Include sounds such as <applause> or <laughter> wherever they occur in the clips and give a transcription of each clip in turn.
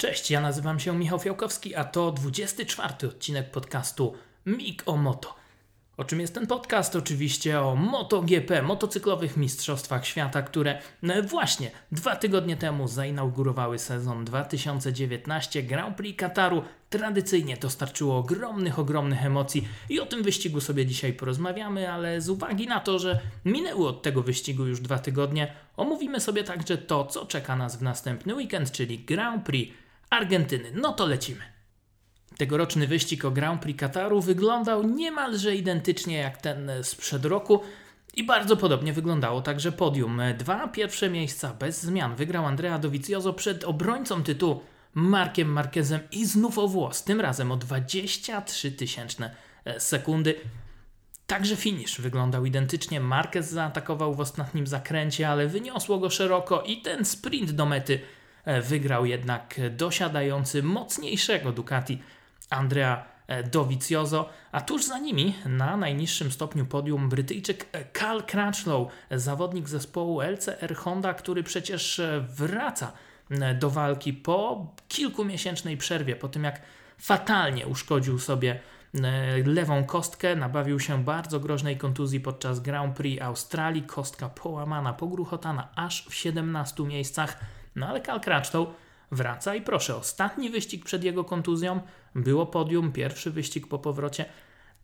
Cześć, ja nazywam się Michał Fiałkowski, a to 24 odcinek podcastu MIG o Moto. O czym jest ten podcast? Oczywiście o MotoGP, motocyklowych mistrzostwach świata, które no właśnie dwa tygodnie temu zainaugurowały sezon 2019 Grand Prix Kataru. Tradycyjnie dostarczyło ogromnych, ogromnych emocji i o tym wyścigu sobie dzisiaj porozmawiamy, ale z uwagi na to, że minęły od tego wyścigu już dwa tygodnie, omówimy sobie także to, co czeka nas w następny weekend, czyli Grand Prix Argentyny. No to lecimy. Tegoroczny wyścig o Grand Prix Kataru wyglądał niemalże identycznie jak ten sprzed roku i bardzo podobnie wyglądało także podium. Dwa pierwsze miejsca bez zmian wygrał Andrea Dovizioso przed obrońcą tytułu Markiem Marquezem i znów o włos, tym razem o 23 tysięczne sekundy. Także finish wyglądał identycznie. Marquez zaatakował w ostatnim zakręcie, ale wyniosło go szeroko i ten sprint do mety wygrał jednak dosiadający mocniejszego Ducati Andrea Dovizioso, a tuż za nimi na najniższym stopniu podium Brytyjczyk Cal Crutchlow, zawodnik zespołu LCR Honda, który przecież wraca do walki po kilkumiesięcznej przerwie, po tym jak fatalnie uszkodził sobie lewą kostkę, nabawił się bardzo groźnej kontuzji podczas Grand Prix Australii, kostka połamana, pogruchotana aż w 17 miejscach, no ale Cal Crutchlow wraca i proszę, ostatni wyścig przed jego kontuzją. Było podium, pierwszy wyścig po powrocie,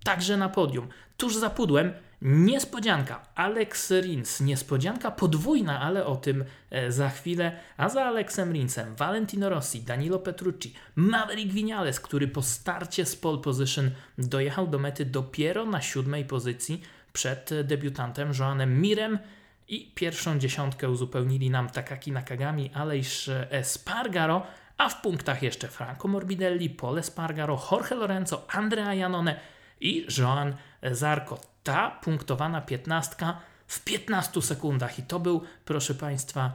także na podium. Tuż za pudłem niespodzianka, Alex Rins, niespodzianka podwójna, ale o tym za chwilę, a za Alexem Rinsem Valentino Rossi, Danilo Petrucci, Maverick Vinales, który po starcie z pole position dojechał do mety dopiero na siódmej pozycji przed debiutantem Joanem Mirem, i pierwszą dziesiątkę uzupełnili nam Takaki Nakagami, Aleix Espargaro, a w punktach jeszcze Franco Morbidelli, Pole Espargaro, Jorge Lorenzo, Andrea Janone i Joan Zarco. Ta punktowana piętnastka w 15 sekundach i to był, proszę Państwa,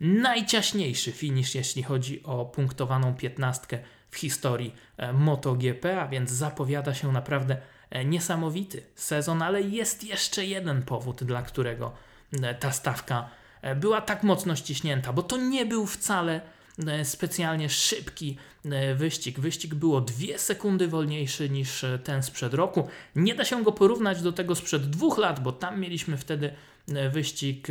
najciaśniejszy finish, jeśli chodzi o punktowaną piętnastkę w historii MotoGP, a więc zapowiada się naprawdę niesamowity sezon, ale jest jeszcze jeden powód, dla którego ta stawka była tak mocno ściśnięta, bo to nie był wcale specjalnie szybki wyścig. Wyścig było dwie sekundy wolniejszy niż ten sprzed roku. Nie da się go porównać do tego sprzed dwóch lat, bo tam mieliśmy wtedy wyścig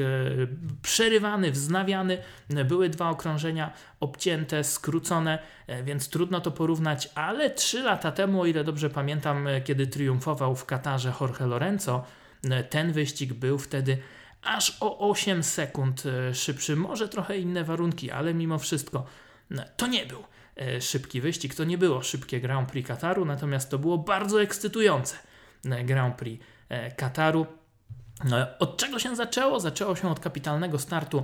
przerywany, wznawiany. Były dwa okrążenia obcięte, skrócone, więc trudno to porównać, ale trzy lata temu, o ile dobrze pamiętam, kiedy triumfował w Katarze Jorge Lorenzo, ten wyścig był wtedy aż o 8 sekund szybszy. Może trochę inne warunki, ale mimo wszystko to nie był szybki wyścig, to nie było szybkie Grand Prix Kataru, natomiast to było bardzo ekscytujące Grand Prix Kataru. Od czego się zaczęło? Zaczęło się od kapitalnego startu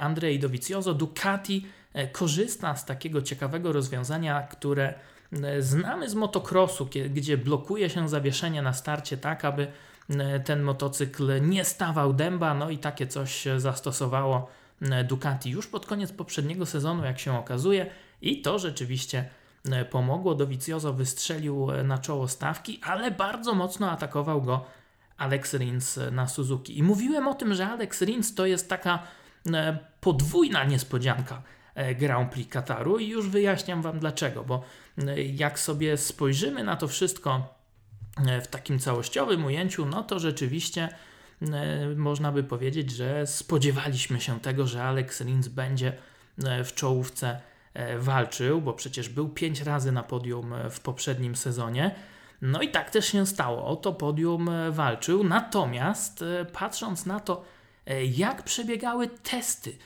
Andrei Dovizioso. Ducati korzysta z takiego ciekawego rozwiązania, które znamy z motocrossu, gdzie blokuje się zawieszenie na starcie tak, aby ten motocykl nie stawał dęba, no i takie coś zastosowało Ducati już pod koniec poprzedniego sezonu, jak się okazuje, i to rzeczywiście pomogło. Dovizioso wystrzelił na czoło stawki, ale bardzo mocno atakował go Alex Rins na Suzuki. I mówiłem o tym, że Alex Rins to jest taka podwójna niespodzianka Grand Prix Kataru i już wyjaśniam Wam dlaczego, bo jak sobie spojrzymy na to wszystko w takim całościowym ujęciu, no to rzeczywiście można by powiedzieć, że spodziewaliśmy się tego, że Alex Rins będzie w czołówce walczył, bo przecież był pięć razy na podium w poprzednim sezonie. No i tak też się stało. O to podium walczył. Natomiast patrząc na to, jak przebiegały testy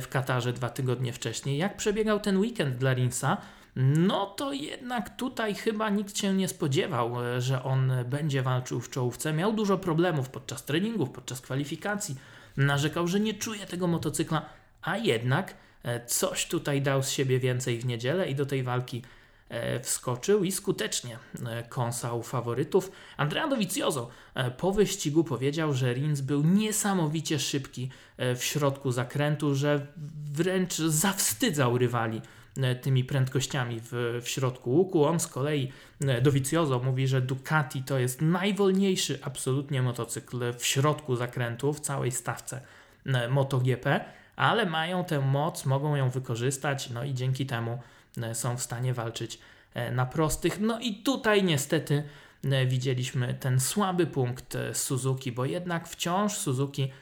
w Katarze dwa tygodnie wcześniej, jak przebiegał ten weekend dla Rinsa, no to jednak tutaj chyba nikt się nie spodziewał, że on będzie walczył w czołówce. Miał dużo problemów podczas treningów, podczas kwalifikacji. Narzekał, że nie czuje tego motocykla, a jednak coś tutaj dał z siebie więcej w niedzielę i do tej walki wskoczył i skutecznie kąsał faworytów. Andrea Dovizioso po wyścigu powiedział, że Rins był niesamowicie szybki w środku zakrętu, że wręcz zawstydzał rywali tymi prędkościami w, w środku łuku. On z kolei Dovizioso mówi, że Ducati to jest najwolniejszy absolutnie motocykl w środku zakrętu w całej stawce MotoGP, ale mają tę moc, mogą ją wykorzystać, no i dzięki temu są w stanie walczyć na prostych. No i tutaj niestety widzieliśmy ten słaby punkt Suzuki, bo jednak wciąż Suzuki,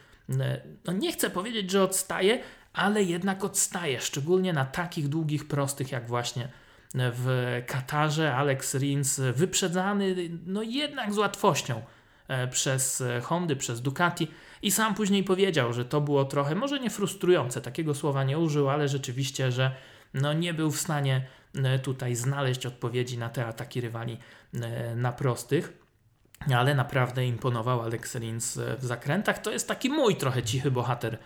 no nie chcę powiedzieć, że odstaje, ale jednak odstaje, szczególnie na takich długich prostych jak właśnie w Katarze. Alex Rins wyprzedzany, no jednak z łatwością e, przez Hondy, przez Ducati i sam później powiedział, że to było trochę, może nie frustrujące, takiego słowa nie użył, ale rzeczywiście, że no nie był w stanie e, tutaj znaleźć odpowiedzi na te ataki rywali e, na prostych. Ale naprawdę imponował Alex Rins w zakrętach. To jest taki mój trochę cichy bohater E,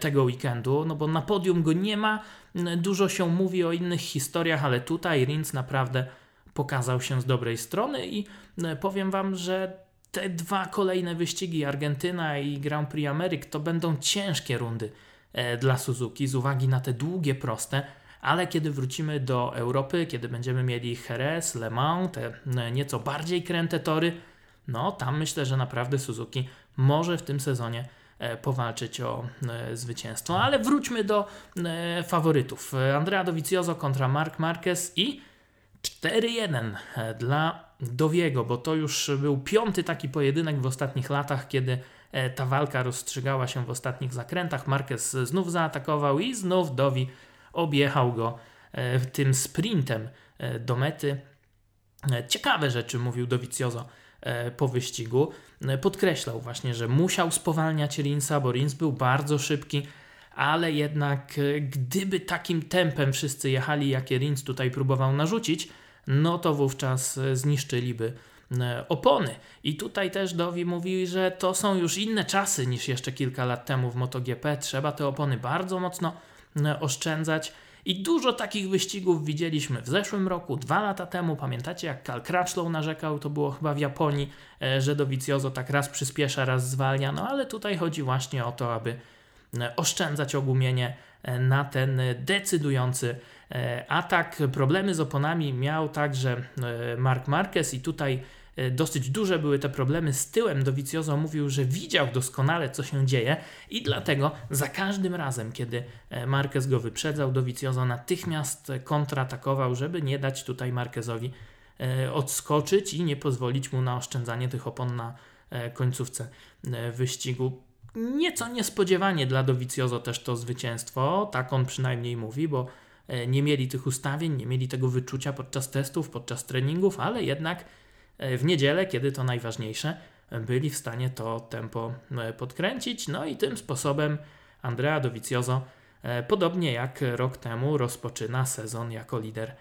tego weekendu, no bo na podium go nie ma. E, dużo się mówi o innych historiach, ale tutaj Rins naprawdę pokazał się z dobrej strony i e, powiem Wam, że te dwa kolejne wyścigi, Argentyna i Grand Prix Ameryk, to będą ciężkie rundy dla Suzuki z uwagi na te długie, proste, ale kiedy wrócimy do Europy, kiedy będziemy mieli Jerez, Le Mans, te nieco bardziej kręte tory, no tam myślę, że naprawdę Suzuki może w tym sezonie E, powalczyć o e, zwycięstwo. Ale wróćmy do e, faworytów. Andrea Dovizioso kontra Mark Marquez i 4-1 dla Dowiego, bo to już był piąty taki pojedynek w ostatnich latach, kiedy ta walka rozstrzygała się w ostatnich zakrętach. Marquez znów zaatakował i znów Dowi objechał go tym sprintem do mety. Ciekawe rzeczy mówił Dovizioso E, po wyścigu. E, podkreślał właśnie, że musiał spowalniać Rinsa, bo Rins był bardzo szybki, ale jednak e, gdyby takim tempem wszyscy jechali, jakie Rins tutaj próbował narzucić, no to wówczas zniszczyliby opony. I tutaj też Dowi mówi, że to są już inne czasy niż jeszcze kilka lat temu w MotoGP. Trzeba te opony bardzo mocno oszczędzać. I dużo takich wyścigów widzieliśmy w zeszłym roku, dwa lata temu. Pamiętacie, jak Cal Crutchlow narzekał, to było chyba w Japonii, e, że Dovizioso tak raz przyspiesza, raz zwalnia. No ale tutaj chodzi właśnie o to, aby e, oszczędzać ogumienie e, na ten decydujący atak. Problemy z oponami miał także Mark Marquez i tutaj dosyć duże były te problemy z tyłem. Dovizioso mówił, że widział doskonale, co się dzieje i dlatego za każdym razem, kiedy e, Marquez go wyprzedzał, Dovizioso natychmiast kontratakował, żeby nie dać tutaj Marquezowi e, odskoczyć i nie pozwolić mu na oszczędzanie tych opon na końcówce wyścigu. Nieco niespodziewanie dla Dovizioso też to zwycięstwo, tak on przynajmniej mówi, bo nie mieli tych ustawień, nie mieli tego wyczucia podczas testów, podczas treningów, ale jednak E, w niedzielę, kiedy to najważniejsze, byli w stanie to tempo e, podkręcić. No i tym sposobem Andrea Dovizioso, e, podobnie jak rok temu, rozpoczyna sezon jako lider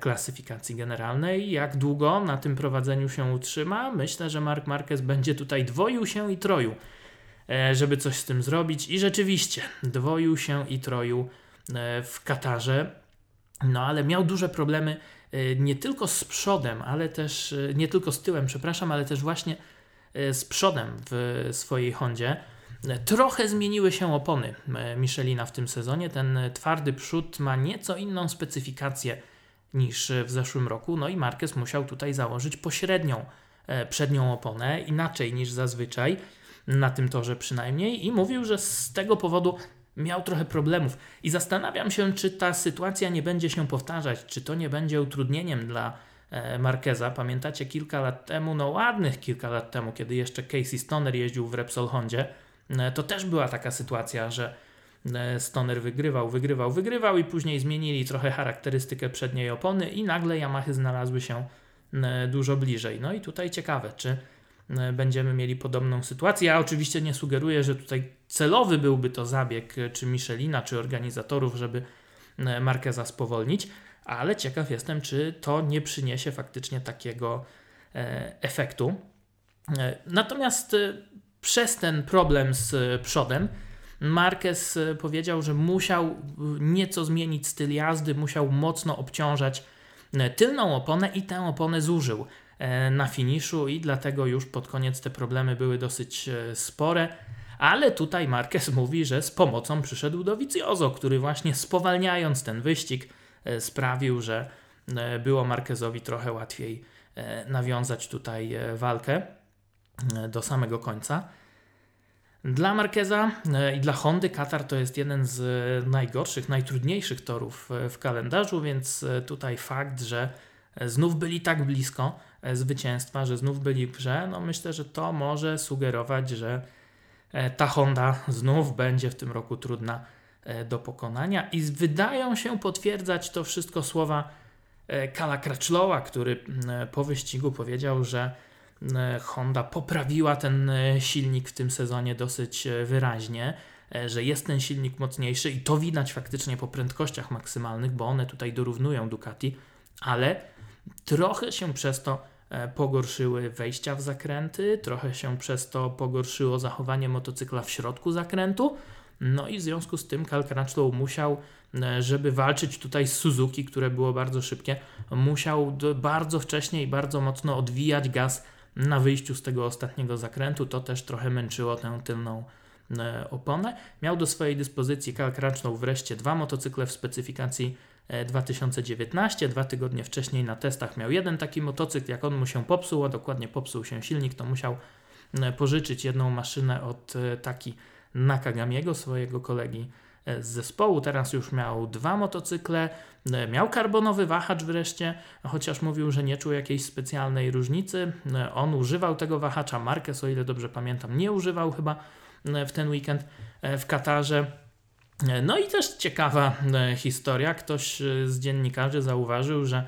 klasyfikacji generalnej. Jak długo na tym prowadzeniu się utrzyma? Myślę, że Mark Marquez będzie tutaj dwoił się i troił, żeby coś z tym zrobić. I rzeczywiście dwoił się i troił w Katarze. No ale miał duże problemy nie tylko z przodem, ale też, y, nie tylko z tyłem, przepraszam, ale też właśnie y, z przodem w swojej Hondzie. Trochę zmieniły się opony Michelina w tym sezonie. Ten twardy przód ma nieco inną specyfikację niż w zeszłym roku. No i Marquez musiał tutaj założyć pośrednią przednią oponę, inaczej niż zazwyczaj, na tym torze przynajmniej. I mówił, że z tego powodu miał trochę problemów. I zastanawiam się, czy ta sytuacja nie będzie się powtarzać, czy to nie będzie utrudnieniem dla e, Marqueza. Pamiętacie kilka lat temu, no ładnych kilka lat temu, kiedy jeszcze Casey Stoner jeździł w Repsol Hondzie, e, to też była taka sytuacja, że e, Stoner wygrywał, wygrywał, wygrywał i później zmienili trochę charakterystykę przedniej opony i nagle Yamahy znalazły się dużo bliżej. No i tutaj ciekawe, czy będziemy mieli podobną sytuację. Ja oczywiście nie sugeruję, że tutaj celowy byłby to zabieg e, czy Michelina, czy organizatorów, żeby e, Markeza spowolnić, ale ciekaw jestem, czy to nie przyniesie faktycznie takiego efektu. Natomiast przez ten problem z przodem, Marquez powiedział, że musiał nieco zmienić styl jazdy, musiał mocno obciążać tylną oponę i tę oponę zużył. E, na finiszu i dlatego już pod koniec te problemy były dosyć e, spore. Ale tutaj Marquez <laughs> mówi, że z pomocą przyszedł do Viciozo, który właśnie spowalniając ten wyścig e, sprawił, że było Marquezowi trochę łatwiej nawiązać tutaj walkę do samego końca. Dla Marqueza e, i dla Hondy Katar to jest jeden z najgorszych, najtrudniejszych torów w kalendarzu, więc tutaj fakt, że znów byli tak blisko zwycięstwa, że znów byli w grze, no myślę, że to może sugerować, że ta Honda znów będzie w tym roku trudna do pokonania. I wydają się potwierdzać to wszystko słowa Kala Crutchlowa, który po wyścigu powiedział, że E, Honda poprawiła ten e, silnik w tym sezonie dosyć e, wyraźnie, że jest ten silnik mocniejszy i to widać faktycznie po prędkościach maksymalnych, bo one tutaj dorównują Ducati, ale trochę się przez to pogorszyły wejścia w zakręty, trochę się przez to pogorszyło zachowanie motocykla w środku zakrętu. No i w związku z tym Cal musiał, żeby walczyć tutaj z Suzuki, które było bardzo szybkie, musiał bardzo wcześnie i bardzo mocno odwijać gaz na wyjściu z tego ostatniego zakrętu. To też trochę męczyło tę tylną e, oponę. Miał do swojej dyspozycji Crutchlow wreszcie dwa motocykle w specyfikacji 2019. E, dwa tygodnie wcześniej na testach miał jeden taki motocykl. Jak on mu się popsuł, a dokładnie popsuł się silnik, to musiał e, pożyczyć jedną maszynę od taki Nakagamiego, swojego kolegi z zespołu. Teraz już miał dwa motocykle, e, miał karbonowy wahacz wreszcie, chociaż mówił, że nie czuł jakiejś specjalnej różnicy. E, on używał tego wahacza, Marquez, o ile dobrze pamiętam, nie używał chyba e, w ten weekend w Katarze. No i też ciekawa historia. Ktoś z dziennikarzy zauważył, że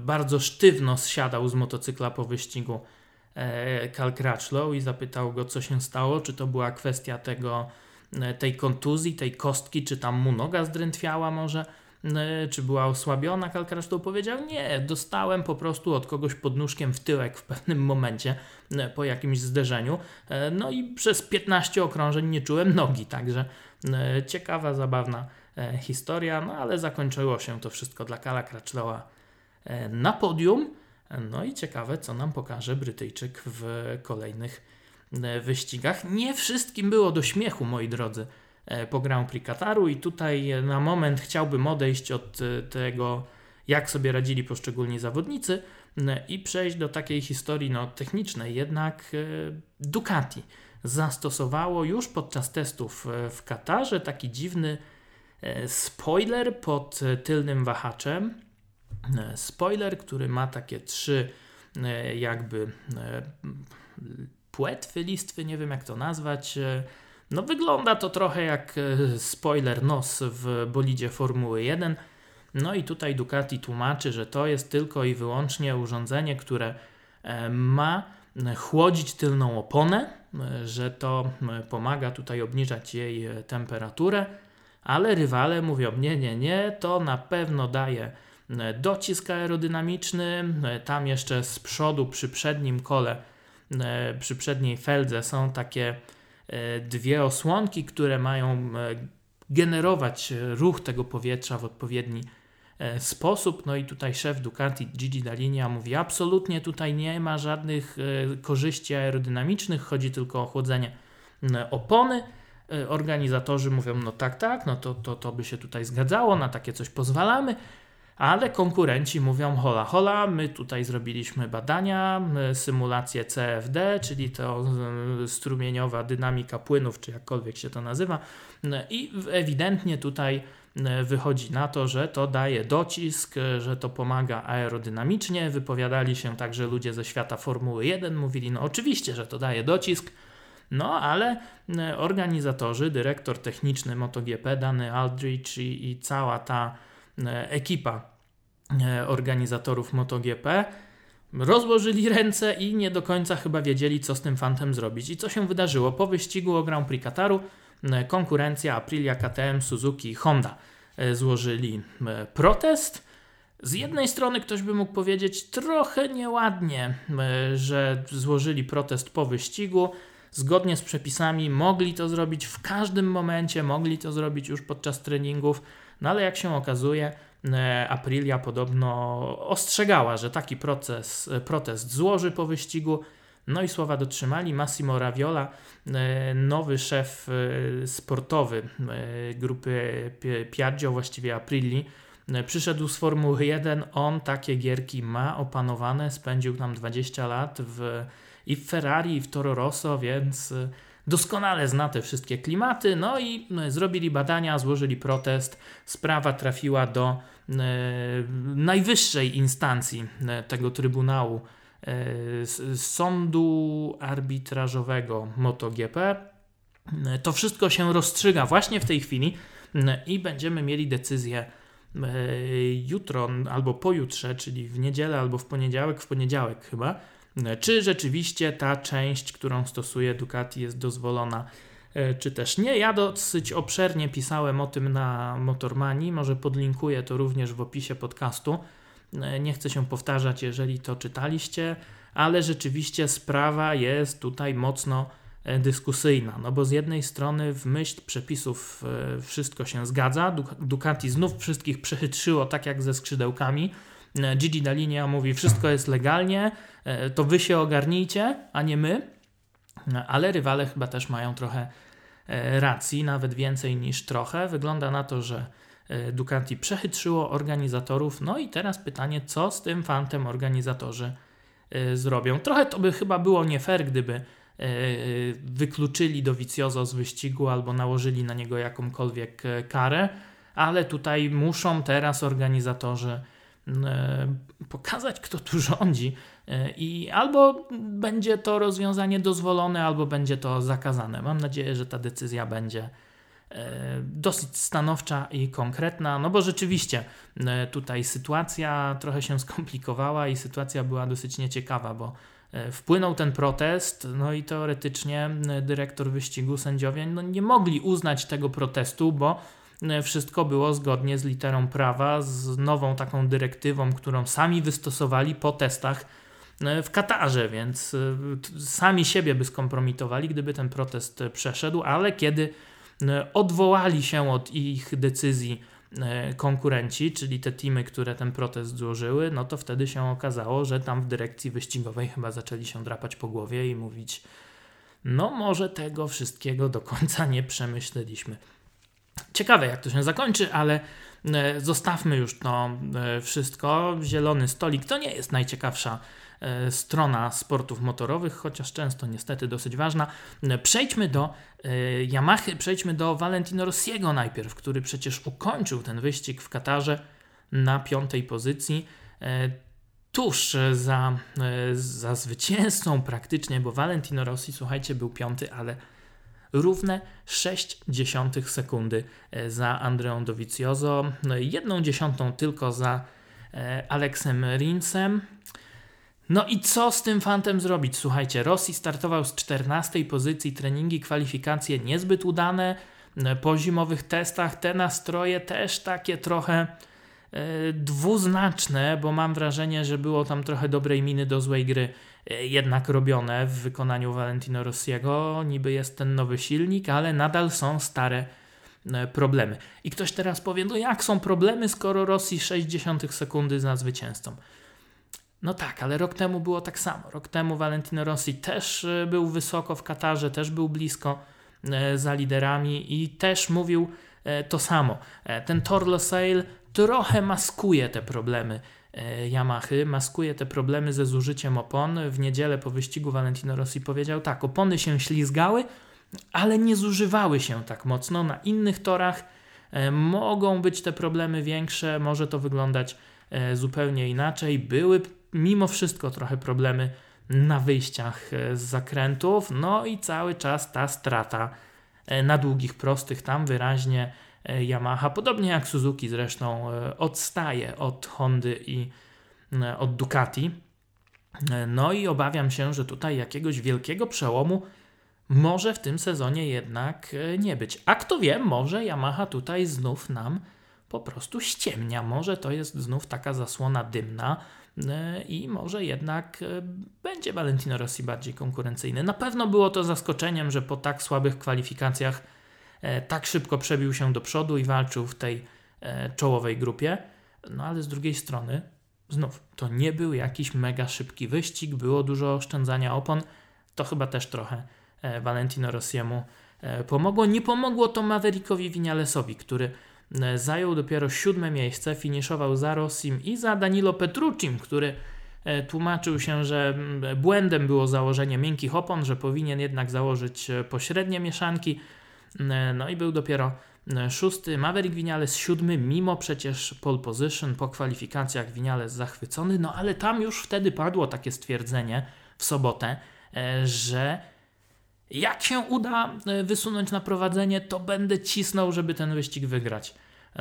bardzo sztywno zsiadał z motocykla po wyścigu Cal Crutchlow i zapytał go, co się stało, czy to była kwestia tego E, tej kontuzji, tej kostki, czy tam mu noga zdrętwiała może, e, czy była osłabiona. Kalkrasztoł powiedział, nie, dostałem po prostu od kogoś podnóżkiem w tyłek w pewnym momencie e, po jakimś zderzeniu. No i przez 15 okrążeń nie czułem nogi, także ciekawa, zabawna historia, no ale zakończyło się to wszystko dla Kala Crutchlowa na podium. No i ciekawe, co nam pokaże Brytyjczyk w kolejnych E, wyścigach. Nie wszystkim było do śmiechu, moi drodzy, e, po Grand Prix Kataru i tutaj na moment chciałbym odejść od e, tego, jak sobie radzili poszczególni zawodnicy i przejść do takiej historii no, technicznej. Jednak Ducati zastosowało już podczas testów w Katarze taki dziwny spoiler pod tylnym wahaczem. Spoiler, który ma takie trzy jakby płetwy, listwy, nie wiem jak to nazwać. E, no wygląda to trochę jak e, spoiler nos w bolidzie Formuły 1. No i tutaj Ducati tłumaczy, że to jest tylko i wyłącznie urządzenie, które e, ma chłodzić tylną oponę, że to pomaga tutaj obniżać jej temperaturę, ale rywale mówią: Nie, nie, nie, to na pewno daje docisk aerodynamiczny. Tam jeszcze z przodu przy przednim kole E, przy przedniej feldze są takie e, dwie osłonki, które mają e, generować ruch tego powietrza w odpowiedni sposób. No i tutaj szef Ducati Gigi Dalinia mówi: absolutnie tutaj nie ma żadnych korzyści aerodynamicznych, chodzi tylko o chłodzenie opony. Organizatorzy mówią: no tak, tak, no to, to, to by się tutaj zgadzało, na takie coś pozwalamy. Ale konkurenci mówią hola hola, my tutaj zrobiliśmy badania, symulację CFD, czyli to e, strumieniowa dynamika płynów, czy jakkolwiek się to nazywa. I ewidentnie tutaj e, wychodzi na to, że to daje docisk, że to pomaga aerodynamicznie. Wypowiadali się także ludzie ze świata Formuły 1, mówili no oczywiście, że to daje docisk, no ale e, organizatorzy, dyrektor techniczny MotoGP, Dany Aldrich i, i cała ta ekipa E, organizatorów MotoGP rozłożyli ręce i nie do końca chyba wiedzieli, co z tym fantem zrobić. I co się wydarzyło? Po wyścigu o Grand Prix Kataru e, konkurencja Aprilia, KTM, Suzuki i Honda e, złożyli protest. Z jednej strony ktoś by mógł powiedzieć trochę nieładnie, że złożyli protest po wyścigu. Zgodnie z przepisami mogli to zrobić w każdym momencie, mogli to zrobić już podczas treningów, no ale jak się okazuje, E, Aprilia podobno ostrzegała, że taki proces, e, protest złoży po wyścigu. No i słowa dotrzymali. Massimo Raviola, e, nowy szef sportowy grupy Piaggio, właściwie Aprilli, przyszedł z Formuły 1. On takie gierki ma opanowane, spędził tam 20 lat w, i w Ferrari, i w Toro Rosso, więc doskonale zna te wszystkie klimaty, no i zrobili badania, złożyli protest. Sprawa trafiła do e, najwyższej instancji e, tego Trybunału e, Sądu Arbitrażowego MotoGP. E, to wszystko się rozstrzyga właśnie w tej chwili e, i będziemy mieli decyzję jutro albo pojutrze, czyli w niedzielę albo w poniedziałek, w poniedziałek chyba, czy rzeczywiście ta część, którą stosuje Ducati jest dozwolona, e, czy też nie. Ja dosyć obszernie pisałem o tym na Motormani, może podlinkuję to również w opisie podcastu. E, nie chcę się powtarzać, jeżeli to czytaliście, ale rzeczywiście sprawa jest tutaj mocno e, dyskusyjna, no bo z jednej strony w myśl przepisów wszystko się zgadza, Ducati znów wszystkich przechytrzyło tak jak ze skrzydełkami, Gigi Dalinia mówi wszystko jest legalnie, E, to wy się ogarnijcie, a nie my. Ale rywale chyba też mają trochę e, racji, nawet więcej niż trochę. Wygląda na to, że e, Ducati przechytrzyło organizatorów. No i teraz pytanie, co z tym fantem organizatorzy zrobią. Trochę to by chyba było nie fair, gdyby wykluczyli Dovizioso z wyścigu albo nałożyli na niego jakąkolwiek karę, ale tutaj muszą teraz organizatorzy pokazać, kto tu rządzi. E, I albo będzie to rozwiązanie dozwolone, albo będzie to zakazane. Mam nadzieję, że ta decyzja będzie e, dosyć stanowcza i konkretna, no bo rzeczywiście e, tutaj sytuacja trochę się <laughs> skomplikowała i sytuacja była dosyć nieciekawa, bo wpłynął ten protest, no i teoretycznie dyrektor wyścigu, sędziowie no nie mogli uznać tego protestu, bo wszystko było zgodnie z literą prawa, z nową taką dyrektywą, którą sami wystosowali po testach w Katarze, więc sami siebie by skompromitowali, gdyby ten protest przeszedł, ale kiedy odwołali się od ich decyzji y, konkurenci, czyli te teamy, które ten protest złożyły, no to wtedy się okazało, że tam w dyrekcji wyścigowej chyba zaczęli się drapać po głowie i mówić: No, może tego wszystkiego do końca nie przemyśleliśmy. Ciekawe, jak to się zakończy, ale zostawmy już to wszystko. Zielony stolik to nie jest najciekawsza E, strona sportów motorowych, chociaż często niestety dosyć ważna. E, przejdźmy do e, Yamahy, przejdźmy do Valentino Rossiego najpierw, który przecież ukończył ten wyścig w Katarze na piątej pozycji tuż za, za zwycięzcą praktycznie, bo Valentino Rossi, słuchajcie, był piąty, ale równe 0,6 sekundy za Andreą Dovizioso, no jedną dziesiątą tylko za Aleksem Rinsem. No i co z tym fantem zrobić? Słuchajcie, Rossi startował z 14 pozycji, treningi, kwalifikacje niezbyt udane. Po zimowych testach te nastroje też takie trochę e, dwuznaczne, bo mam wrażenie, że było tam trochę dobrej miny do złej gry e, jednak robione w wykonaniu Valentino Rossiego. Niby jest ten nowy silnik, ale nadal są stare e, problemy. I ktoś teraz powie, no jak są problemy, skoro Rossi 60 sekundy za zwycięzcą? No tak, ale rok temu było tak samo. Rok temu Valentino Rossi też e, był wysoko w Katarze, też był blisko e, za liderami i też mówił e, to samo. Ten Torlo Sail trochę maskuje te problemy Yamahy, maskuje te problemy ze zużyciem opon. W niedzielę po wyścigu Valentino Rossi powiedział tak, opony się ślizgały, ale nie zużywały się tak mocno. Na innych torach mogą być te problemy większe, może to wyglądać zupełnie inaczej. Były mimo wszystko trochę problemy na wyjściach e, z zakrętów, no i cały czas ta strata e, na długich prostych tam wyraźnie e, Yamaha, podobnie jak Suzuki zresztą, odstaje od Hondy i od Ducati. No i obawiam się, że tutaj jakiegoś wielkiego przełomu może w tym sezonie jednak nie być. A kto wie, może Yamaha tutaj znów nam po prostu ściemnia. Może to jest znów taka zasłona dymna E, i może jednak e, będzie Valentino Rossi bardziej konkurencyjny. Na pewno było to zaskoczeniem, że po tak słabych kwalifikacjach e, tak szybko przebił się do przodu i walczył w tej czołowej grupie. No ale z drugiej strony, znów, to nie był jakiś mega szybki wyścig, było dużo oszczędzania opon. To chyba też trochę Valentino Rossiemu pomogło. Nie pomogło to Maverickowi Vinalesowi, który E, zajął dopiero siódme miejsce, finiszował za Rossim i za Danilo Petrucim, który tłumaczył się, że mm, błędem było założenie miękkich opon, że powinien jednak założyć pośrednie mieszanki. No i był dopiero szósty, Maverick Vinales siódmy, mimo przecież pole position po kwalifikacjach Vinales zachwycony, no ale tam już wtedy padło takie stwierdzenie w sobotę, że jak się uda wysunąć na prowadzenie, to będę cisnął, żeby ten wyścig wygrać.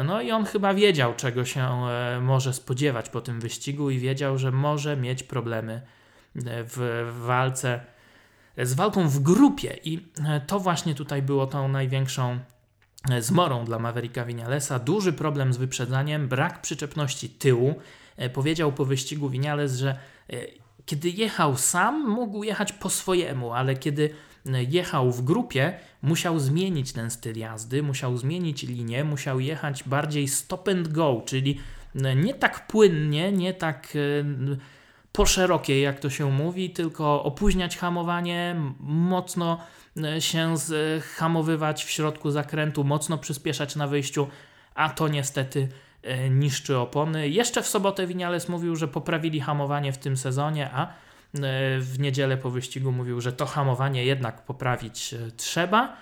No i on chyba wiedział, czego się e, może spodziewać po tym wyścigu i wiedział, że może mieć problemy e, w walce, z walką w grupie. I e, to właśnie tutaj było tą największą zmorą dla Mavericka Vinalesa. Duży problem z wyprzedzaniem, brak przyczepności tyłu. Powiedział po wyścigu Vinales, że kiedy jechał sam, mógł jechać po swojemu, ale kiedy jechał w grupie, musiał zmienić ten styl jazdy, musiał zmienić linię, musiał jechać bardziej stop and go, czyli nie tak płynnie, nie tak e, po szerokiej, jak to się mówi, tylko opóźniać hamowanie, mocno e, się hamowywać w środku zakrętu, mocno przyspieszać na wyjściu, a to niestety e, niszczy opony. Jeszcze w sobotę Winiales mówił, że poprawili hamowanie w tym sezonie, a E, w niedzielę po wyścigu mówił, że to hamowanie jednak poprawić e, trzeba.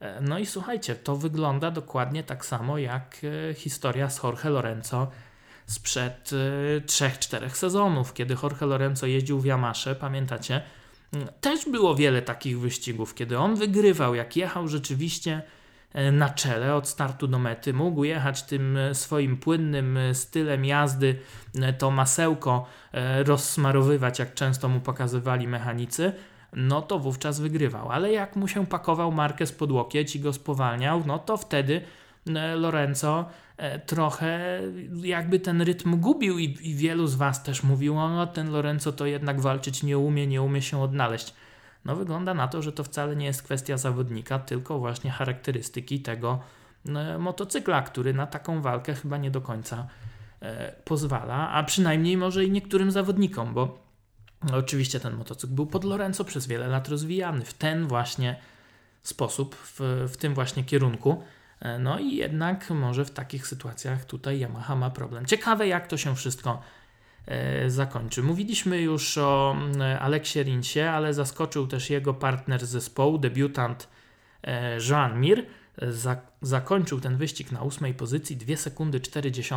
E, no i słuchajcie, to wygląda dokładnie tak samo jak historia z Jorge Lorenzo sprzed 3-4 sezonów, kiedy Jorge Lorenzo jeździł w Yamasze, pamiętacie? Mm, też było wiele takich wyścigów, kiedy on wygrywał, jak jechał rzeczywiście E, na czele od startu do mety, mógł jechać tym e, swoim płynnym e, stylem jazdy, to masełko rozsmarowywać, jak często mu pokazywali mechanicy, no to wówczas wygrywał. Ale jak mu się pakował markę pod łokieć i go spowalniał, no to wtedy Lorenzo trochę jakby ten rytm gubił i, i wielu z Was też mówiło, no ten Lorenzo to jednak walczyć nie umie, nie umie się odnaleźć. No wygląda na to, że to wcale nie jest kwestia zawodnika, tylko właśnie charakterystyki tego e, motocykla, który na taką walkę chyba nie do końca e, pozwala, a przynajmniej może i niektórym zawodnikom, bo oczywiście ten motocykl był pod Lorenzo przez wiele lat rozwijany w ten właśnie sposób, w, w tym właśnie kierunku. E, no i jednak może w takich sytuacjach tutaj Yamaha ma problem. Ciekawe, jak to się wszystko E, zakończy. Mówiliśmy już o mm, Aleksie Rincie, ale zaskoczył też jego partner zespołu, debiutant e, Joan Mir. zakończył ten wyścig na ósmej pozycji, 2 sekundy 40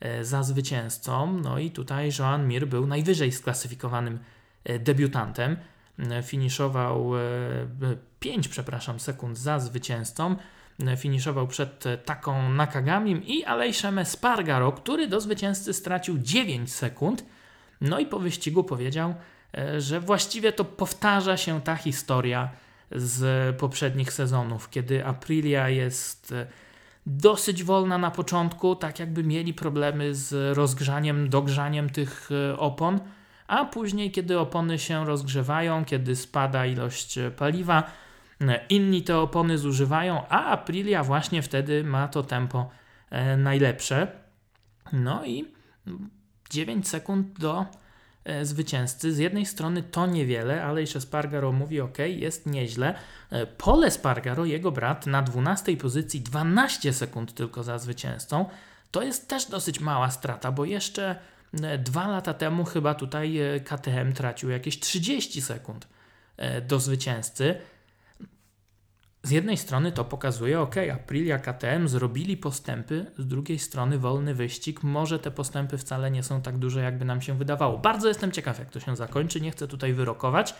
e, za zwycięzcą. No i tutaj Joan Mir był najwyżej sklasyfikowanym debiutantem. Finiszował 5, przepraszam, sekund za zwycięzcą finiszował przed taką Nakagamim i Alejszem Espargaro, który do zwycięzcy stracił 9 sekund. No i po wyścigu powiedział, e, że właściwie to powtarza się ta historia z poprzednich sezonów, kiedy Aprilia jest e, dosyć wolna na początku, tak jakby mieli problemy z rozgrzaniem, dogrzaniem tych e, opon, a później, kiedy opony się rozgrzewają, kiedy spada ilość paliwa, Inni te opony zużywają, a Aprilia właśnie wtedy ma to tempo e, najlepsze. No i 9 sekund do e, zwycięzcy. Z jednej strony to niewiele, ale jeszcze Spargaro mówi ok, jest nieźle. E, Pole Spargaro, jego brat, na 12 pozycji 12 sekund tylko za zwycięzcą. To jest też dosyć mała strata, bo jeszcze dwa lata temu chyba tutaj KTM tracił jakieś 30 sekund do zwycięzcy z jednej strony to pokazuje, ok, Aprilia, KTM zrobili postępy, z drugiej strony wolny wyścig, może te postępy wcale nie są tak duże, jakby nam się wydawało. Bardzo jestem ciekaw, jak to się zakończy, nie chcę tutaj wyrokować,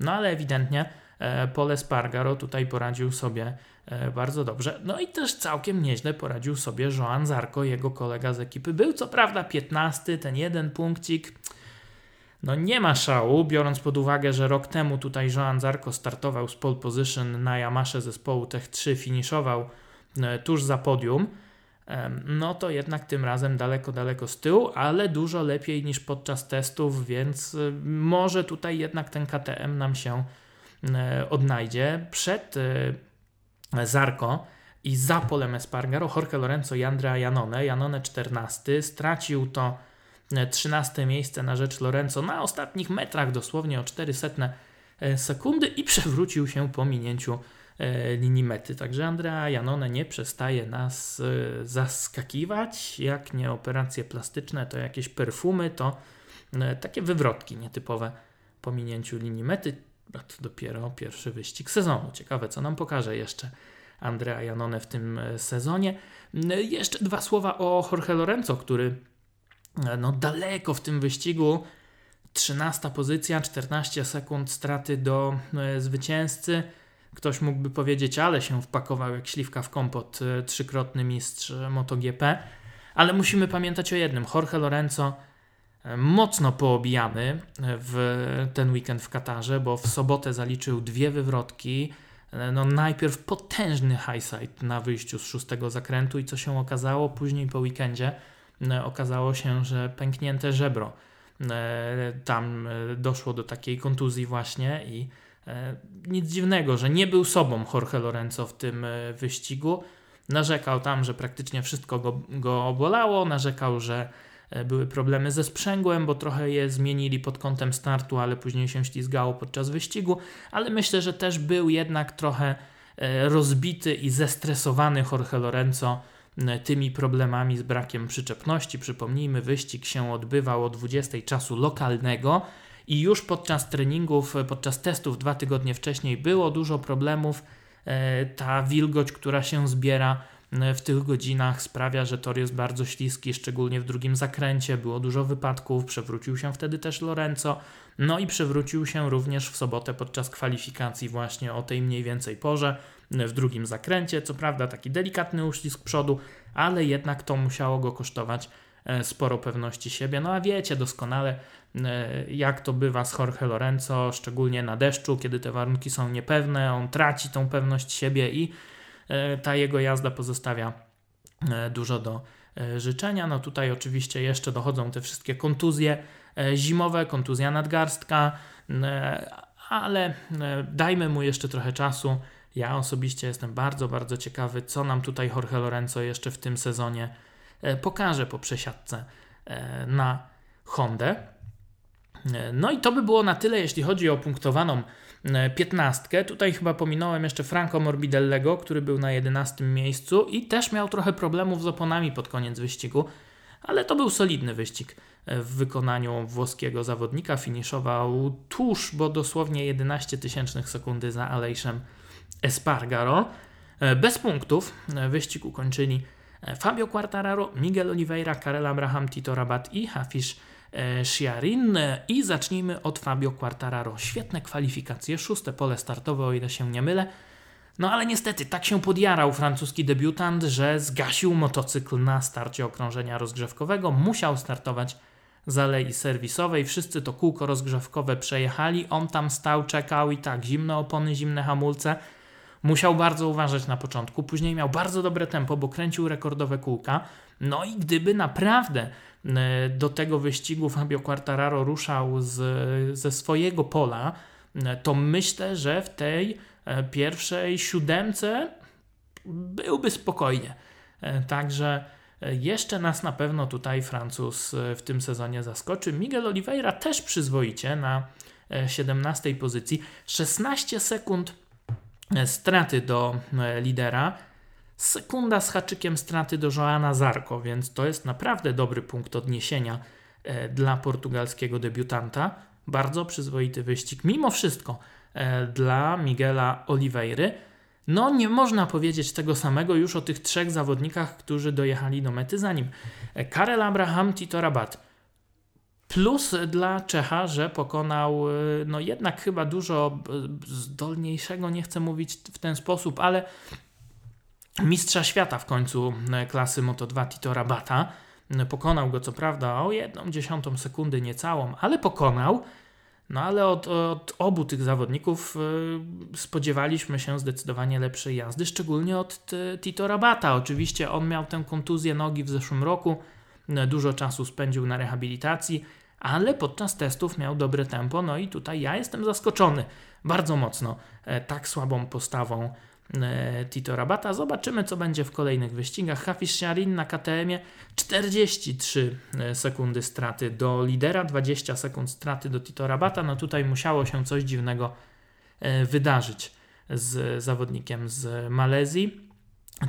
no ale ewidentnie e, Pole Spargaro tutaj poradził sobie e, bardzo dobrze. No i też całkiem nieźle poradził sobie Joan Zarko, jego kolega z ekipy. Był co prawda 15, ten jeden punkcik no nie ma szału, biorąc pod uwagę, że rok temu tutaj Joan Zarco startował z pole position na Yamasze zespołu Tech 3, finiszował e, tuż za podium, no to jednak tym razem daleko, daleko z tyłu, ale dużo lepiej niż podczas testów, więc e, może tutaj jednak ten KTM nam się e, odnajdzie. Przed Zarko i za polem Espargaro Jorge Lorenzo i Andrea Janone, Janone 14, stracił to 13 miejsce na rzecz Lorenzo na ostatnich metrach, dosłownie o 400 e, sekundy i przewrócił się po minięciu e, linii mety. Także Andrea Janone nie przestaje nas e, zaskakiwać. Jak nie operacje plastyczne, to jakieś perfumy, to takie wywrotki nietypowe po minięciu linii mety. A to dopiero pierwszy wyścig sezonu. Ciekawe, co nam pokaże jeszcze Andrea Janone w tym sezonie. Jeszcze dwa słowa o Jorge Lorenzo, który no, daleko w tym wyścigu 13 pozycja, 14 sekund straty do e, zwycięzcy. Ktoś mógłby powiedzieć, ale się wpakował jak śliwka w kompot, e, trzykrotny mistrz MotoGP. Ale musimy pamiętać o jednym. Jorge Lorenzo e, mocno poobijany w ten weekend w Katarze, bo w sobotę zaliczył dwie wywrotki. No najpierw potężny highside na wyjściu z szóstego zakrętu i co się okazało później po weekendzie, okazało się, że pęknięte żebro E, tam e, doszło do takiej kontuzji właśnie i e, nic dziwnego, że nie był sobą Jorge Lorenzo w tym wyścigu. Narzekał tam, że praktycznie wszystko go, go obolało, narzekał, że były problemy ze sprzęgłem, bo trochę je zmienili pod kątem startu, ale później się ślizgało podczas wyścigu, ale myślę, że też był jednak trochę rozbity i zestresowany Jorge Lorenzo tymi problemami z brakiem przyczepności. Przypomnijmy, wyścig się odbywał o 20 czasu lokalnego i już podczas treningów, podczas testów dwa tygodnie wcześniej było dużo problemów. E, ta wilgoć, która się zbiera e, w tych godzinach sprawia, że tor jest bardzo śliski, szczególnie w drugim zakręcie. Było dużo wypadków, przewrócił się wtedy też Lorenzo. No i przewrócił się również w sobotę podczas kwalifikacji właśnie o tej mniej więcej porze w drugim zakręcie. Co prawda taki delikatny uścisk przodu, ale jednak to musiało go kosztować e, sporo pewności siebie. No a wiecie doskonale, e, jak to bywa z Jorge Lorenzo, szczególnie na deszczu, kiedy te warunki są niepewne, on traci tą pewność siebie i e, ta jego jazda pozostawia dużo do życzenia. No tutaj oczywiście jeszcze dochodzą te wszystkie kontuzje zimowe, kontuzja nadgarstka, ale dajmy mu jeszcze trochę czasu. Ja osobiście jestem bardzo, bardzo ciekawy, co nam tutaj Jorge Lorenzo jeszcze w tym sezonie e, pokaże po przesiadce e, na Hondę. E, no i to by było na tyle, jeśli chodzi o punktowaną piętnastkę. Tutaj chyba pominąłem jeszcze Franco Morbidellego, który był na 11 miejscu i też miał trochę problemów z oponami pod koniec wyścigu, ale to był solidny wyścig w wykonaniu włoskiego zawodnika. Finiszował tuż, bo dosłownie 11 tysięcznych sekundy za Alejszem Espargaro. E, bez punktów e, wyścig ukończyli e, Fabio Quartararo, Miguel Oliveira, Karel Abraham, Tito Rabat i Hafiz Shiarin. I zacznijmy od Fabio Quartararo. Świetne kwalifikacje, szóste pole startowe, o ile się nie mylę. No ale niestety tak się podjarał francuski debiutant, że zgasił motocykl na starcie okrążenia rozgrzewkowego. Musiał startować z alei serwisowej. Wszyscy to kółko rozgrzewkowe przejechali. On tam stał, czekał i tak, zimne opony, zimne hamulce. Musiał bardzo uważać na początku, później miał bardzo dobre tempo, bo kręcił rekordowe kółka. No i gdyby naprawdę e, do tego wyścigu Fabio Quartararo ruszał z, ze swojego pola, e, to myślę, że w tej e, pierwszej siódemce byłby spokojnie. Także jeszcze nas na pewno tutaj Francuz w tym sezonie zaskoczy. Miguel Oliveira też przyzwoicie na 17 pozycji. 16 sekund straty do e, lidera. Sekunda z haczykiem straty do Joana Zarco, więc to jest naprawdę dobry punkt odniesienia e, dla portugalskiego debiutanta. Bardzo przyzwoity wyścig, mimo wszystko, dla Miguela Oliveira. No, nie można powiedzieć tego samego już o tych trzech zawodnikach, którzy dojechali do mety za nim. Karel Abraham, Tito Rabat. Plus dla Czecha, że pokonał y, no jednak chyba dużo y, zdolniejszego, nie chcę mówić w ten sposób, ale mistrza świata w końcu y, klasy Moto2 Tito Rabata. Pokonał go co prawda o jedną dziesiątą sekundy niecałą, ale pokonał. No ale od, od obu tych zawodników spodziewaliśmy się zdecydowanie lepszej jazdy, szczególnie od Tito Rabata. Oczywiście on miał tę kontuzję nogi w zeszłym roku, dużo czasu spędził na rehabilitacji, ale podczas testów miał dobre tempo. No i tutaj ja jestem zaskoczony bardzo mocno e, tak słabą postawą e, Tito Rabata. Zobaczymy, co będzie w kolejnych wyścigach. Hafiz Sharin na KTM-ie 43 e, sekundy straty do lidera, 20 sekund straty do Tito Rabata. No tutaj musiało się coś dziwnego wydarzyć z zawodnikiem z Malezji.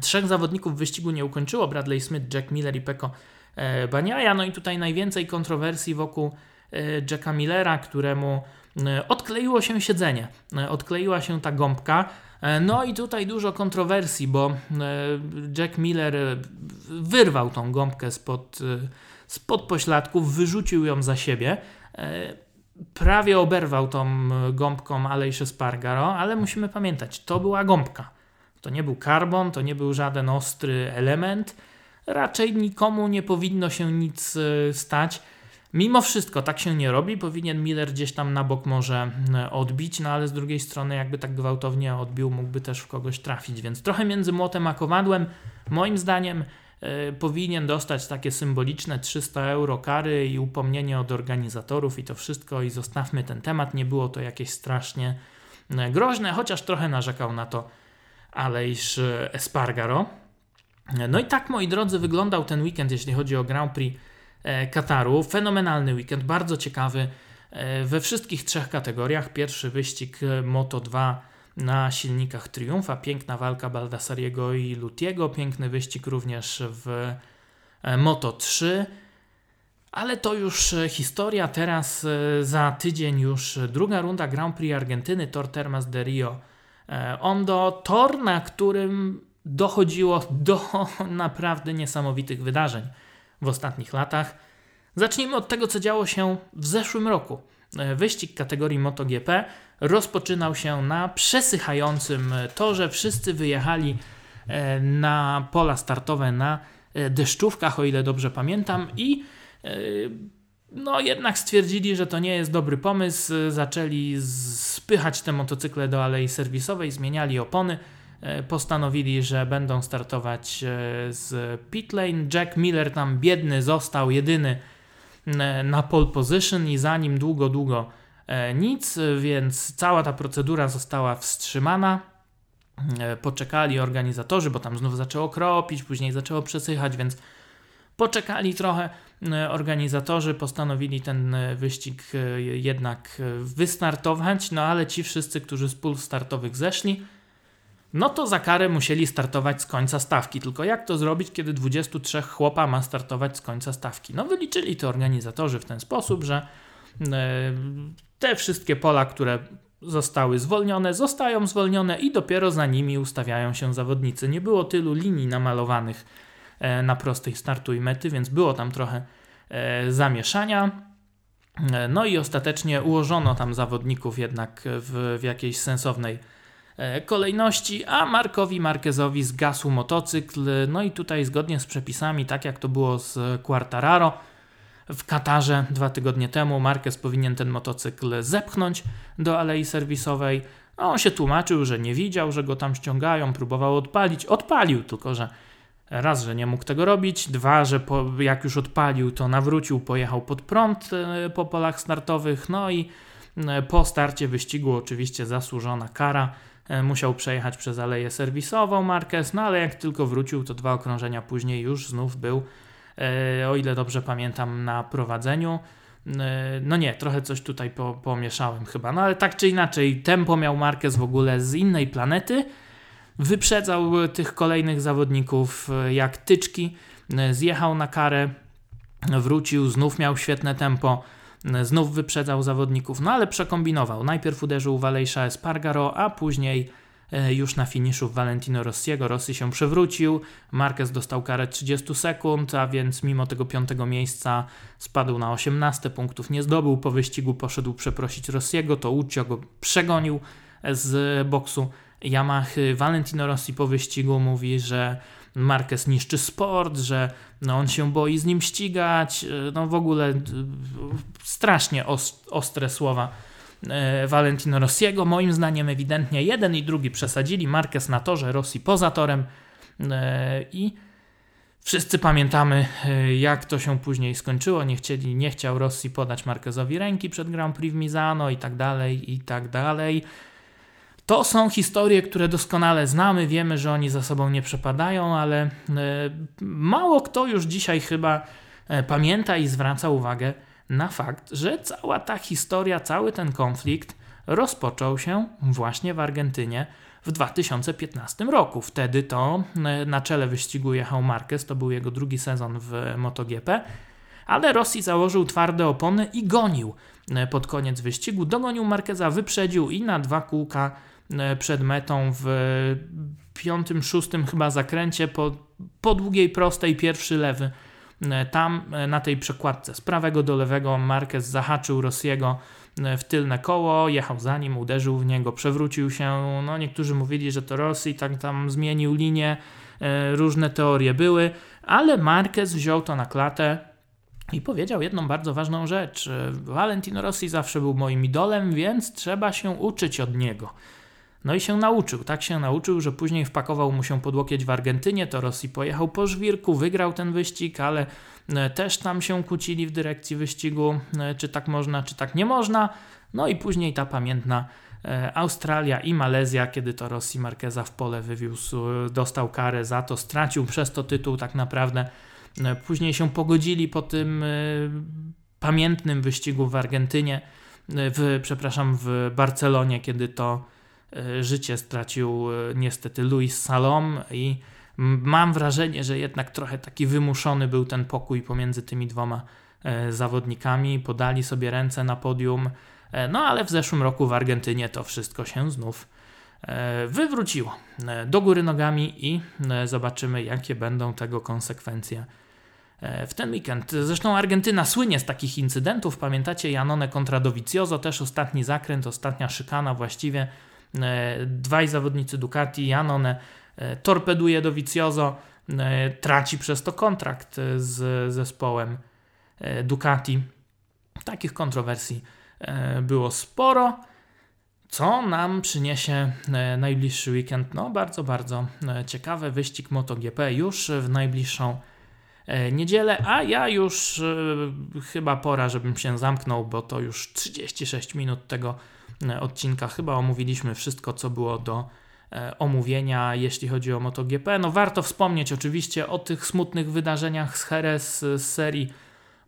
Trzech zawodników wyścigu nie ukończyło: Bradley Smith, Jack Miller i Peko Baniaja. No i tutaj najwięcej kontrowersji wokół Jacka Millera, któremu odkleiło się siedzenie, odkleiła się ta gąbka. No i tutaj dużo kontrowersji, bo Jack Miller wyrwał tą gąbkę spod, spod pośladków, wyrzucił ją za siebie prawie oberwał tą gąbką Alejsze Spargaro, ale musimy pamiętać, to była gąbka. To nie był karbon, to nie był żaden ostry element. Raczej nikomu nie powinno się nic e, stać. Mimo wszystko tak się nie robi, powinien Miller gdzieś tam na bok może odbić, no ale z drugiej strony jakby tak gwałtownie odbił, mógłby też w kogoś trafić, więc trochę między młotem a kowadłem, moim zdaniem y, powinien dostać takie symboliczne 300 euro kary i upomnienie od organizatorów i to wszystko. I zostawmy ten temat, nie było to jakieś strasznie groźne, chociaż trochę narzekał na to Alejsz Espargaro. No i tak, moi drodzy, wyglądał ten weekend, jeśli chodzi o Grand Prix e, Kataru. Fenomenalny weekend, bardzo ciekawy e, we wszystkich trzech kategoriach. Pierwszy wyścig e, Moto 2 na silnikach Triumfa, piękna walka Baldassariego i Lutiego, piękny wyścig również w Moto 3. Ale to już historia. Teraz za tydzień już druga runda Grand Prix Argentyny, Tor Termas de Rio Ondo, tor, na którym dochodziło do <laughs> naprawdę niesamowitych wydarzeń w ostatnich latach. Zacznijmy od tego, co działo się w zeszłym roku. E, wyścig kategorii MotoGP rozpoczynał się na przesychającym torze. Wszyscy wyjechali e, na pola startowe na e, deszczówkach, o ile dobrze pamiętam, i no jednak stwierdzili, że to nie jest dobry pomysł. Zaczęli spychać te motocykle do alei serwisowej, zmieniali opony. E, postanowili, że będą startować e, z pitlane. Jack Miller tam biedny został jedyny e, na pole position i za nim długo, długo nic, więc cała ta procedura została wstrzymana. Poczekali organizatorzy, bo tam znów zaczęło kropić, później zaczęło przesychać, więc poczekali trochę. Organizatorzy postanowili ten wyścig jednak wystartować, no ale ci wszyscy, którzy z pól startowych zeszli, no to za karę musieli startować z końca stawki. Tylko jak to zrobić, kiedy 23 chłopa ma startować z końca stawki? No wyliczyli to organizatorzy w ten sposób, że e, te wszystkie pola, które zostały zwolnione, zostają zwolnione i dopiero za nimi ustawiają się zawodnicy. Nie było tylu linii namalowanych e, na prostej startu i mety, więc było tam trochę e, zamieszania. No i ostatecznie ułożono tam zawodników jednak w, w jakiejś sensownej kolejności, a Markowi Marquezowi zgasł motocykl. No i tutaj zgodnie z przepisami, tak jak to było z Quartararo w Katarze dwa tygodnie temu, Marquez powinien ten motocykl zepchnąć do alei serwisowej. On się tłumaczył, że nie widział, że go tam ściągają, próbował odpalić. Odpalił, tylko że raz, że nie mógł tego robić, dwa, że po, jak już odpalił, to nawrócił, pojechał pod prąd e, po polach startowych, no i e, po starcie wyścigu oczywiście zasłużona kara E, musiał przejechać przez aleję serwisową Marquez, no ale jak tylko wrócił, to dwa okrążenia później już znów był, e, o ile dobrze pamiętam, na prowadzeniu. E, no nie, trochę coś tutaj po, pomieszałem chyba, no ale tak czy inaczej, tempo miał Marquez w ogóle z innej planety. Wyprzedzał tych kolejnych zawodników jak tyczki, zjechał na karę, wrócił, znów miał świetne tempo znów wyprzedzał zawodników, no ale przekombinował. Najpierw uderzył Valejsza Espargaro, a później e, już na finiszu Valentino Rossiego. Rossi się przewrócił, Marquez dostał karę 30 sekund, a więc mimo tego piątego miejsca spadł na 18 punktów. Nie zdobył po wyścigu, poszedł przeprosić Rossiego, to Uccio go przegonił z boksu Yamaha. Valentino Rossi po wyścigu mówi, że Marquez niszczy sport, że no, on się boi z nim ścigać, e, no w ogóle e, strasznie ostre słowa e, Valentino Rossiego. Moim zdaniem ewidentnie jeden i drugi przesadzili. Marquez na torze, Rossi poza torem i wszyscy pamiętamy jak to się później skończyło. Nie, chcieli, nie chciał Rossi podać Marquezowi ręki przed Grand Prix w Misano i tak dalej, i tak dalej. To są historie, które doskonale znamy, wiemy, że oni za sobą nie przepadają, ale e, mało kto już dzisiaj chyba e, pamięta i zwraca uwagę na fakt, że cała ta historia, cały ten konflikt rozpoczął się właśnie w Argentynie w 2015 roku. Wtedy to e, na czele wyścigu jechał Marquez, to był jego drugi sezon w MotoGP, ale Rossi założył twarde opony i gonił pod koniec wyścigu. Dogonił Marqueza, wyprzedził i na dwa kółka przed metą w piątym, szóstym chyba zakręcie po, po długiej prostej pierwszy lewy tam na tej przekładce z prawego do lewego Marquez zahaczył Rossiego w tylne koło, jechał za nim, uderzył w niego, przewrócił się. No, niektórzy mówili, że to Rosji tak tam zmienił linię, e, różne teorie były, ale Marquez wziął to na klatę i powiedział jedną bardzo ważną rzecz. Valentino Rossi zawsze był moim idolem, więc trzeba się uczyć od niego. No i się nauczył, tak się nauczył, że później wpakował mu się pod łokieć w Argentynie, to Rosji pojechał po żwirku, wygrał ten wyścig, ale e, też tam się kłócili w dyrekcji wyścigu, e, czy tak można, czy tak nie można. No i później ta pamiętna e, Australia i Malezja, kiedy to Rosji Marqueza w pole wywiózł, dostał karę za to, stracił przez to tytuł tak naprawdę. Później się pogodzili po tym pamiętnym wyścigu w Argentynie, w, przepraszam, w Barcelonie, kiedy to życie stracił e, niestety Luis Salom i mam wrażenie, że jednak trochę taki wymuszony był ten pokój pomiędzy tymi dwoma e, zawodnikami. Podali sobie ręce na podium, no ale w zeszłym roku w Argentynie to wszystko się znów wywróciło do góry nogami i zobaczymy, jakie będą tego konsekwencje w ten weekend. Zresztą Argentyna słynie z takich incydentów. Pamiętacie Janone kontra Dovizioso, też ostatni zakręt, ostatnia szykana właściwie E, dwaj zawodnicy Ducati, Janone torpeduje do Vicioso, e, traci przez to kontrakt z zespołem e, Ducati. Takich kontrowersji było sporo. Co nam przyniesie najbliższy weekend? No, bardzo, bardzo ciekawy wyścig MotoGP już w najbliższą niedzielę, a ja już chyba pora, żebym się zamknął, bo to już 36 minut tego E, odcinka chyba omówiliśmy wszystko, co było do e, omówienia, jeśli chodzi o MotoGP. No warto wspomnieć oczywiście o tych smutnych wydarzeniach z Jerez z serii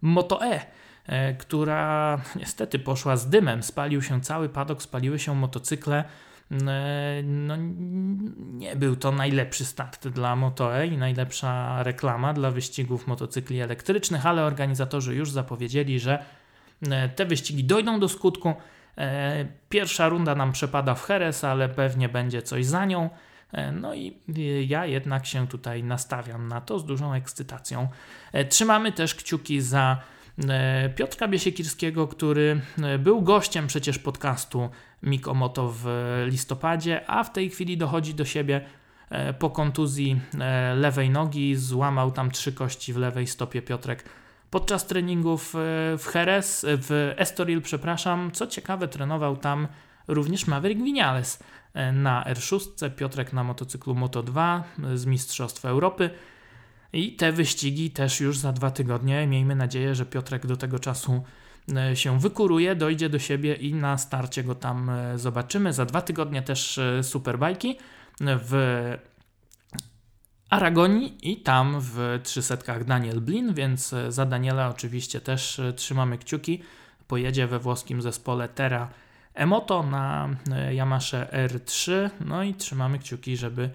Moto E, e, która niestety poszła z dymem. Spalił się cały padok, spaliły się motocykle. No, nie był to najlepszy start dla Moto E i najlepsza reklama dla wyścigów motocykli elektrycznych, ale organizatorzy już zapowiedzieli, że te wyścigi dojdą do skutku E, pierwsza runda nam przepada w Heres, ale pewnie będzie coś za nią. E, no i ja jednak się tutaj nastawiam na to z dużą ekscytacją. E, trzymamy też kciuki za Piotra Biesiekirskiego, który był gościem przecież podcastu Mikomoto w listopadzie, a w tej chwili dochodzi do siebie po kontuzji lewej nogi. Złamał tam trzy kości w lewej stopie Piotrek podczas treningów e, w Jerez, e, w Estoril, przepraszam. Co ciekawe, trenował tam również Maverick Vinales e, na R6, Piotrek na motocyklu Moto2 z Mistrzostw Europy. I te wyścigi też już za dwa tygodnie. Miejmy nadzieję, że Piotrek do tego czasu się wykuruje, dojdzie do siebie i na starcie go tam zobaczymy. Za dwa tygodnie też superbajki w Aragonii i tam w 300 Daniel Blin, więc e, za Daniela oczywiście też e, trzymamy kciuki. Pojedzie we włoskim zespole Terra Emoto na e, Yamasze R3, no i trzymamy kciuki, żeby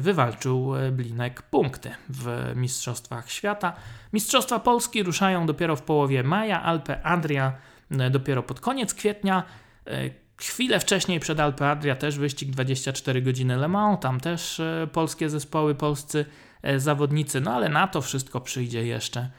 wywalczył Blinek punkty w Mistrzostwach Świata. Mistrzostwa Polski ruszają dopiero w połowie maja, Alpe Adria dopiero pod koniec kwietnia. Chwilę wcześniej przed Alpe Adria też wyścig 24 godziny Le Mans, tam też e, polskie zespoły, polscy e, zawodnicy, no ale na to wszystko przyjdzie jeszcze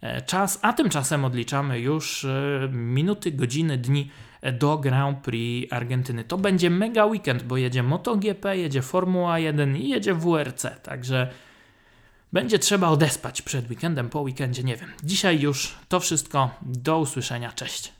e, czas, a tymczasem odliczamy już minuty, godziny, dni do Grand Prix Argentyny. To będzie mega weekend, bo jedzie MotoGP, jedzie Formuła 1 i jedzie WRC, także będzie trzeba odespać przed weekendem, po weekendzie nie wiem. Dzisiaj już to wszystko, do usłyszenia, cześć.